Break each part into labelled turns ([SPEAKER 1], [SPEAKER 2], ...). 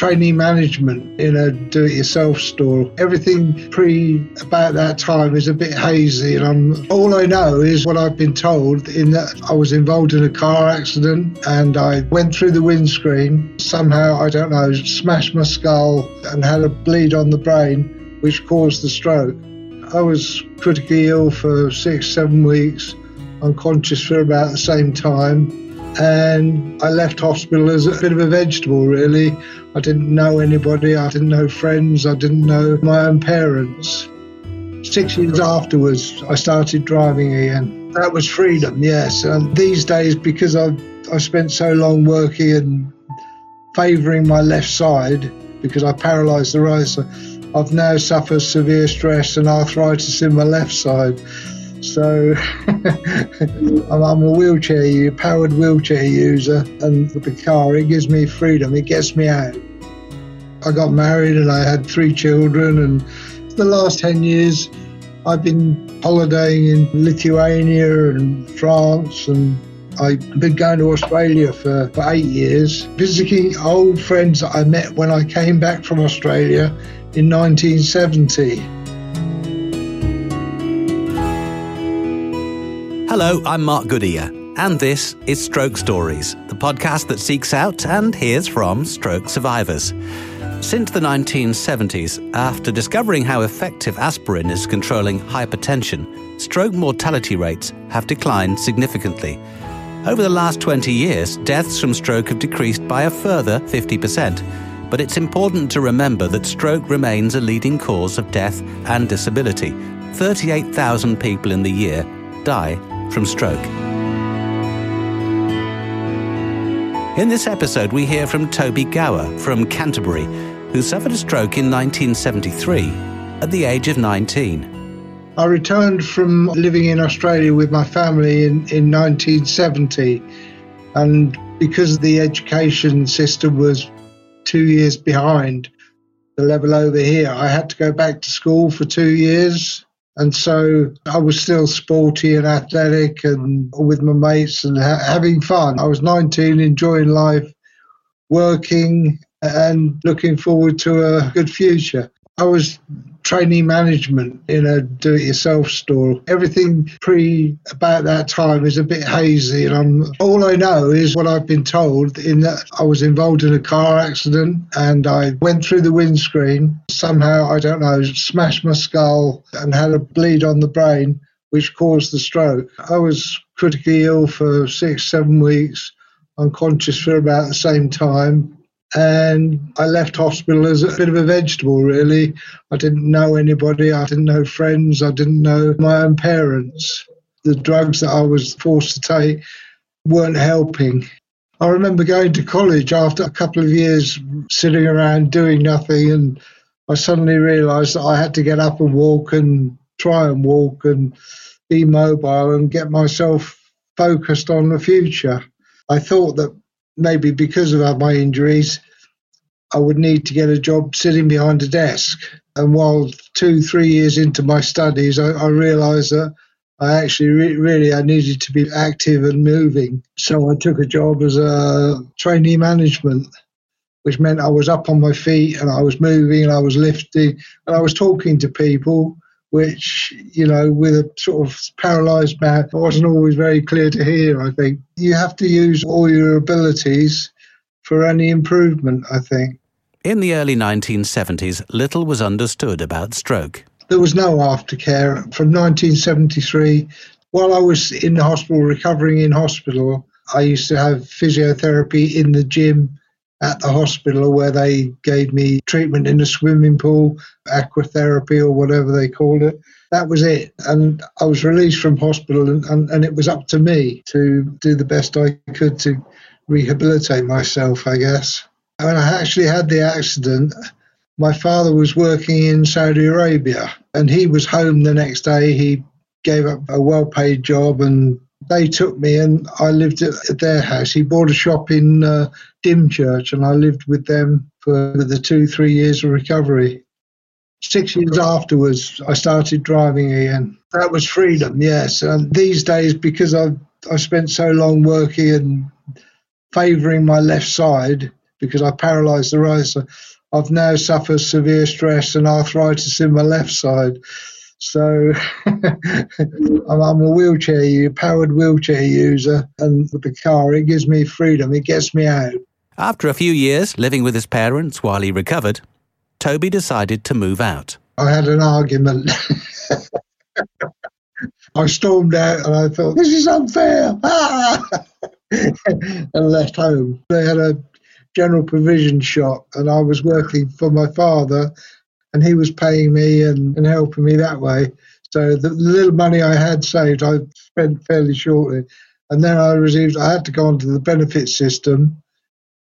[SPEAKER 1] trainee management in a do-it-yourself store. Everything pre about that time is a bit hazy, and I'm, all I know is what I've been told. In that I was involved in a car accident, and I went through the windscreen. Somehow, I don't know, smashed my skull and had a bleed on the brain, which caused the stroke. I was critically ill for six, seven weeks, unconscious for about the same time and I left hospital as a bit of a vegetable, really. I didn't know anybody, I didn't know friends, I didn't know my own parents. Six years afterwards, I started driving again. That was freedom, yes. And these days, because I've, I've spent so long working and favouring my left side, because I paralysed the right side, I've now suffered severe stress and arthritis in my left side. So I'm a wheelchair, user powered wheelchair user, and the car it gives me freedom. It gets me out. I got married and I had three children, and the last ten years I've been holidaying in Lithuania and France, and I've been going to Australia for, for eight years, visiting old friends that I met when I came back from Australia in 1970.
[SPEAKER 2] Hello, I'm Mark Goodyear, and this is Stroke Stories, the podcast that seeks out and hears from stroke survivors. Since the 1970s, after discovering how effective aspirin is controlling hypertension, stroke mortality rates have declined significantly. Over the last 20 years, deaths from stroke have decreased by a further 50%. But it's important to remember that stroke remains a leading cause of death and disability. 38,000 people in the year die from stroke. In this episode, we hear from Toby Gower from Canterbury, who suffered a stroke in 1973 at the age of 19.
[SPEAKER 1] I returned from living in Australia with my family in, in 1970, and because the education system was two years behind the level over here, I had to go back to school for two years and so I was still sporty and athletic and with my mates and ha- having fun. I was 19, enjoying life, working and looking forward to a good future. I was trainee management in a do-it-yourself store. Everything pre about that time is a bit hazy, and I'm, all I know is what I've been told. In that I was involved in a car accident, and I went through the windscreen. Somehow, I don't know, smashed my skull and had a bleed on the brain, which caused the stroke. I was critically ill for six, seven weeks, unconscious for about the same time and I left hospital as a bit of a vegetable, really. I didn't know anybody, I didn't know friends, I didn't know my own parents. The drugs that I was forced to take weren't helping. I remember going to college after a couple of years sitting around doing nothing, and I suddenly realised that I had to get up and walk and try and walk and be mobile and get myself focused on the future. I thought that maybe because of my injuries, I would need to get a job sitting behind a desk. And while two, three years into my studies, I, I realised that I actually re- really I needed to be active and moving. So I took a job as a trainee management, which meant I was up on my feet and I was moving and I was lifting and I was talking to people which, you know, with a sort of paralysed mouth, wasn't always very clear to hear, I think. You have to use all your abilities for any improvement, I think.
[SPEAKER 2] In the early 1970s, little was understood about stroke.
[SPEAKER 1] There was no aftercare. From 1973, while I was in the hospital, recovering in hospital, I used to have physiotherapy in the gym at the hospital where they gave me treatment in the swimming pool, aquatherapy or whatever they called it. That was it. And I was released from hospital, and, and, and it was up to me to do the best I could to rehabilitate myself, I guess. When I actually had the accident, my father was working in Saudi Arabia and he was home the next day. He gave up a well paid job and they took me and I lived at their house. He bought a shop in uh, Dymchurch and I lived with them for the two, three years of recovery. Six years afterwards, I started driving again. That was freedom, yes. And these days, because I've, I've spent so long working and favouring my left side, because I paralysed the right side. I've now suffered severe stress and arthritis in my left side. So I'm a wheelchair, powered wheelchair user, and with the car, it gives me freedom. It gets me out.
[SPEAKER 2] After a few years living with his parents while he recovered, Toby decided to move out.
[SPEAKER 1] I had an argument. I stormed out and I thought, this is unfair. and left home. They had a general provision shop and I was working for my father and he was paying me and, and helping me that way. So the little money I had saved, I spent fairly shortly. And then I received, I had to go onto the benefit system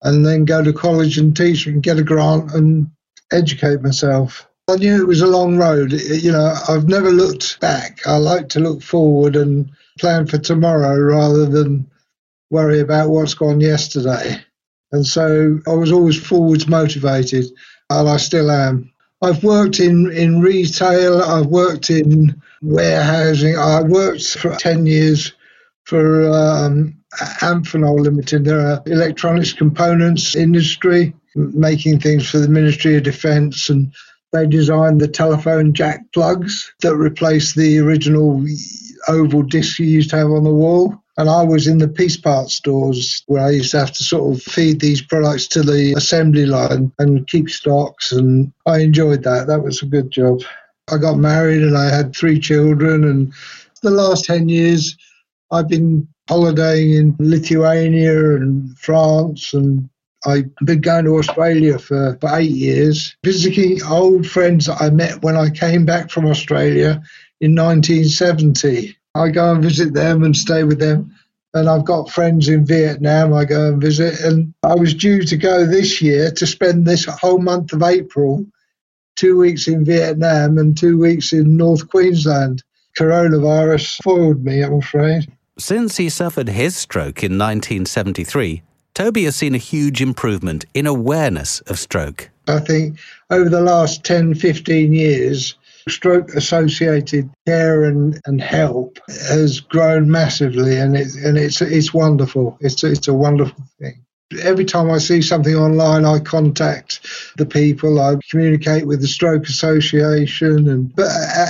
[SPEAKER 1] and then go to college and teach and get a grant and educate myself. I knew it was a long road. You know, I've never looked back. I like to look forward and plan for tomorrow rather than worry about what's gone yesterday. And so I was always forwards motivated, and I still am. I've worked in, in retail, I've worked in warehousing, I worked for 10 years for um, Amphenol Limited. They're an electronics components industry, making things for the Ministry of Defence and they designed the telephone jack plugs that replaced the original oval disc you used to have on the wall. And I was in the piece part stores where I used to have to sort of feed these products to the assembly line and keep stocks. And I enjoyed that. That was a good job. I got married and I had three children. And the last 10 years, I've been holidaying in Lithuania and France and I've been going to Australia for, for eight years, visiting old friends that I met when I came back from Australia in 1970. I go and visit them and stay with them. And I've got friends in Vietnam I go and visit. And I was due to go this year to spend this whole month of April, two weeks in Vietnam and two weeks in North Queensland. Coronavirus foiled me, I'm afraid.
[SPEAKER 2] Since he suffered his stroke in 1973, Toby has seen a huge improvement in awareness of stroke.
[SPEAKER 1] I think over the last 10, 15 years, stroke associated care and, and help has grown massively and it, and it's it's wonderful. It's it's a wonderful thing. Every time I see something online, I contact the people. I communicate with the Stroke Association, and but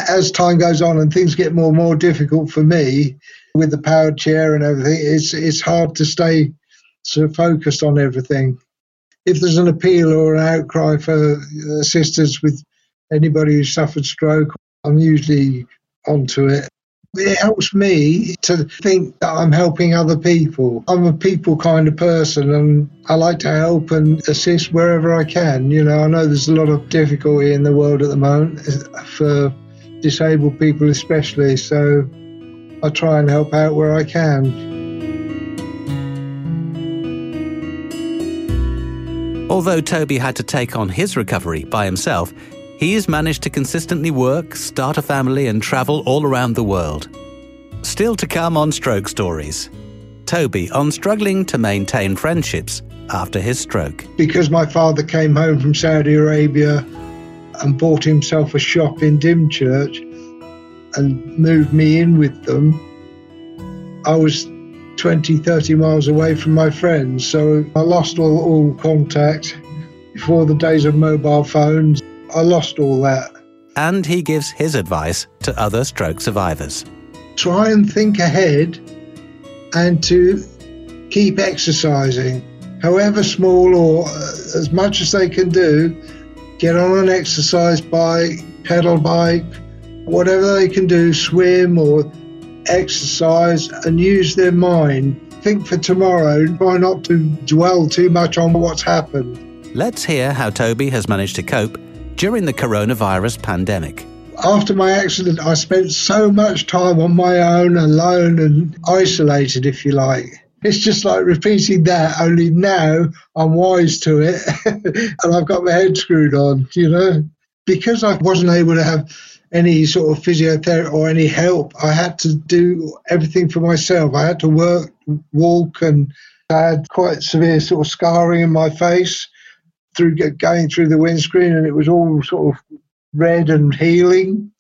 [SPEAKER 1] as time goes on and things get more and more difficult for me with the powered chair and everything, it's it's hard to stay so focused on everything. If there's an appeal or an outcry for assistance with anybody who suffered stroke, I'm usually onto it. It helps me to think that I'm helping other people. I'm a people kind of person and I like to help and assist wherever I can. You know, I know there's a lot of difficulty in the world at the moment for disabled people, especially. So I try and help out where I can.
[SPEAKER 2] Although Toby had to take on his recovery by himself, he has managed to consistently work, start a family, and travel all around the world. Still to come on Stroke Stories. Toby on struggling to maintain friendships after his stroke.
[SPEAKER 1] Because my father came home from Saudi Arabia and bought himself a shop in Dymchurch and moved me in with them, I was 20, 30 miles away from my friends. So I lost all, all contact before the days of mobile phones. I lost all that.
[SPEAKER 2] And he gives his advice to other stroke survivors.
[SPEAKER 1] Try and think ahead and to keep exercising, however small or uh, as much as they can do. Get on an exercise bike, pedal bike, whatever they can do, swim or exercise and use their mind. Think for tomorrow, try not to dwell too much on what's happened.
[SPEAKER 2] Let's hear how Toby has managed to cope during the coronavirus pandemic.
[SPEAKER 1] After my accident, I spent so much time on my own, alone, and isolated, if you like. It's just like repeating that, only now I'm wise to it and I've got my head screwed on, you know. Because I wasn't able to have any sort of physiotherapy or any help. I had to do everything for myself. I had to work, walk, and I had quite severe sort of scarring in my face through going through the windscreen, and it was all sort of red and healing.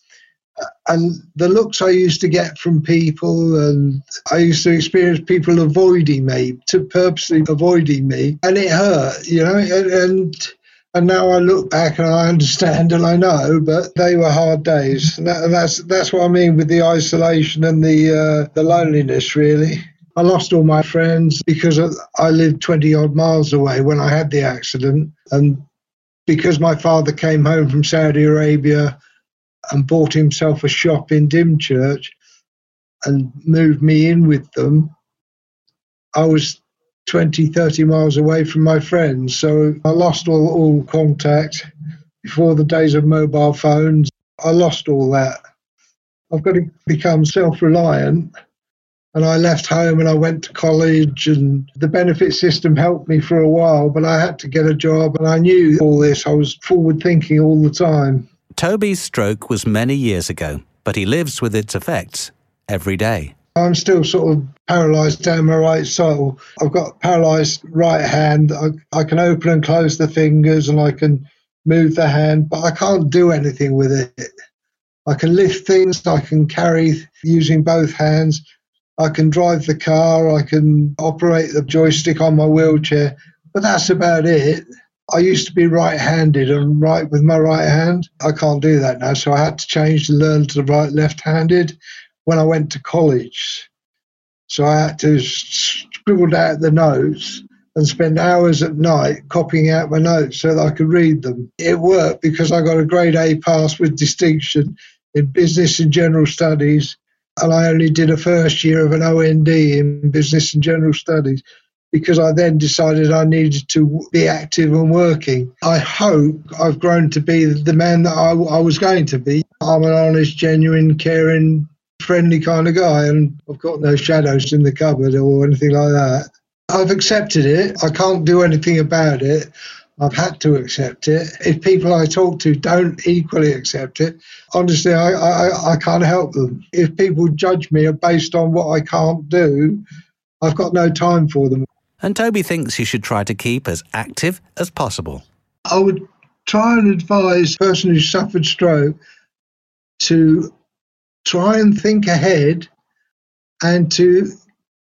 [SPEAKER 1] and the looks I used to get from people, and I used to experience people avoiding me, to purposely avoiding me, and it hurt, you know. And and now I look back and I understand and I know, but they were hard days, and, that, that's that's what I mean with the isolation and the uh, the loneliness, really. I lost all my friends because I lived 20 odd miles away when I had the accident. And because my father came home from Saudi Arabia and bought himself a shop in Dymchurch and moved me in with them, I was 20, 30 miles away from my friends. So I lost all, all contact before the days of mobile phones. I lost all that. I've got to become self reliant. And I left home and I went to college, and the benefit system helped me for a while, but I had to get a job. And I knew all this. I was forward thinking all the time.
[SPEAKER 2] Toby's stroke was many years ago, but he lives with its effects every day.
[SPEAKER 1] I'm still sort of paralyzed down my right side. I've got paralyzed right hand. I, I can open and close the fingers and I can move the hand, but I can't do anything with it. I can lift things, I can carry using both hands, I can drive the car, I can operate the joystick on my wheelchair, but that's about it. I used to be right handed and write with my right hand. I can't do that now, so I had to change to learn to write left handed when I went to college. So I had to scribble out the notes and spend hours at night copying out my notes so that I could read them. It worked because I got a grade A pass with distinction in business and general studies, and I only did a first year of an OND in business and general studies because I then decided I needed to be active and working. I hope I've grown to be the man that I, I was going to be. I'm an honest, genuine, caring, friendly kind of guy, and I've got no shadows in the cupboard or anything like that. I've accepted it. I can't do anything about it. I've had to accept it. If people I talk to don't equally accept it, honestly, I, I, I can't help them. If people judge me based on what I can't do, I've got no time for them
[SPEAKER 2] and Toby thinks you should try to keep as active as possible.
[SPEAKER 1] I would try and advise a person who suffered stroke to try and think ahead and to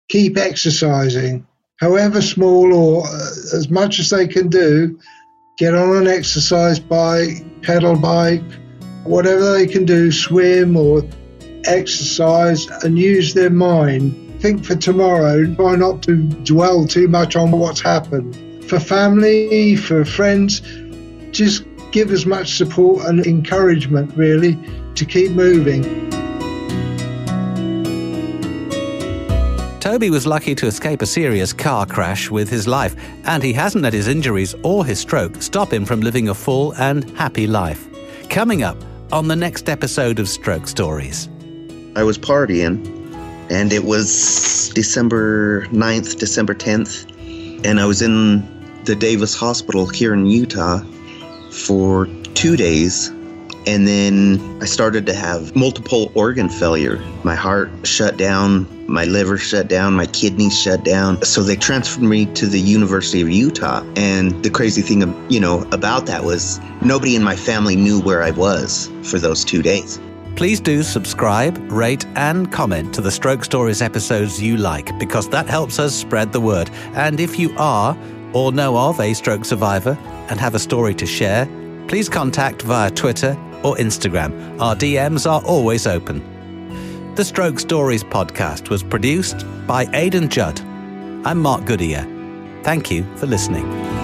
[SPEAKER 1] keep exercising, however small or uh, as much as they can do. Get on an exercise bike, pedal bike, whatever they can do, swim or exercise, and use their mind think for tomorrow, try not to dwell too much on what's happened. For family, for friends, just give as much support and encouragement, really, to keep moving.
[SPEAKER 2] Toby was lucky to escape a serious car crash with his life, and he hasn't let his injuries or his stroke stop him from living a full and happy life. Coming up on the next episode of Stroke Stories.
[SPEAKER 3] I was partying and it was December 9th, December 10th, and I was in the Davis Hospital here in Utah for two days. And then I started to have multiple organ failure. My heart shut down, my liver shut down, my kidneys shut down. So they transferred me to the University of Utah. And the crazy thing, you know, about that was nobody in my family knew where I was for those two days.
[SPEAKER 2] Please do subscribe, rate, and comment to the Stroke Stories episodes you like because that helps us spread the word. And if you are or know of a stroke survivor and have a story to share, please contact via Twitter or Instagram. Our DMs are always open. The Stroke Stories podcast was produced by Aidan Judd. I'm Mark Goodyear. Thank you for listening.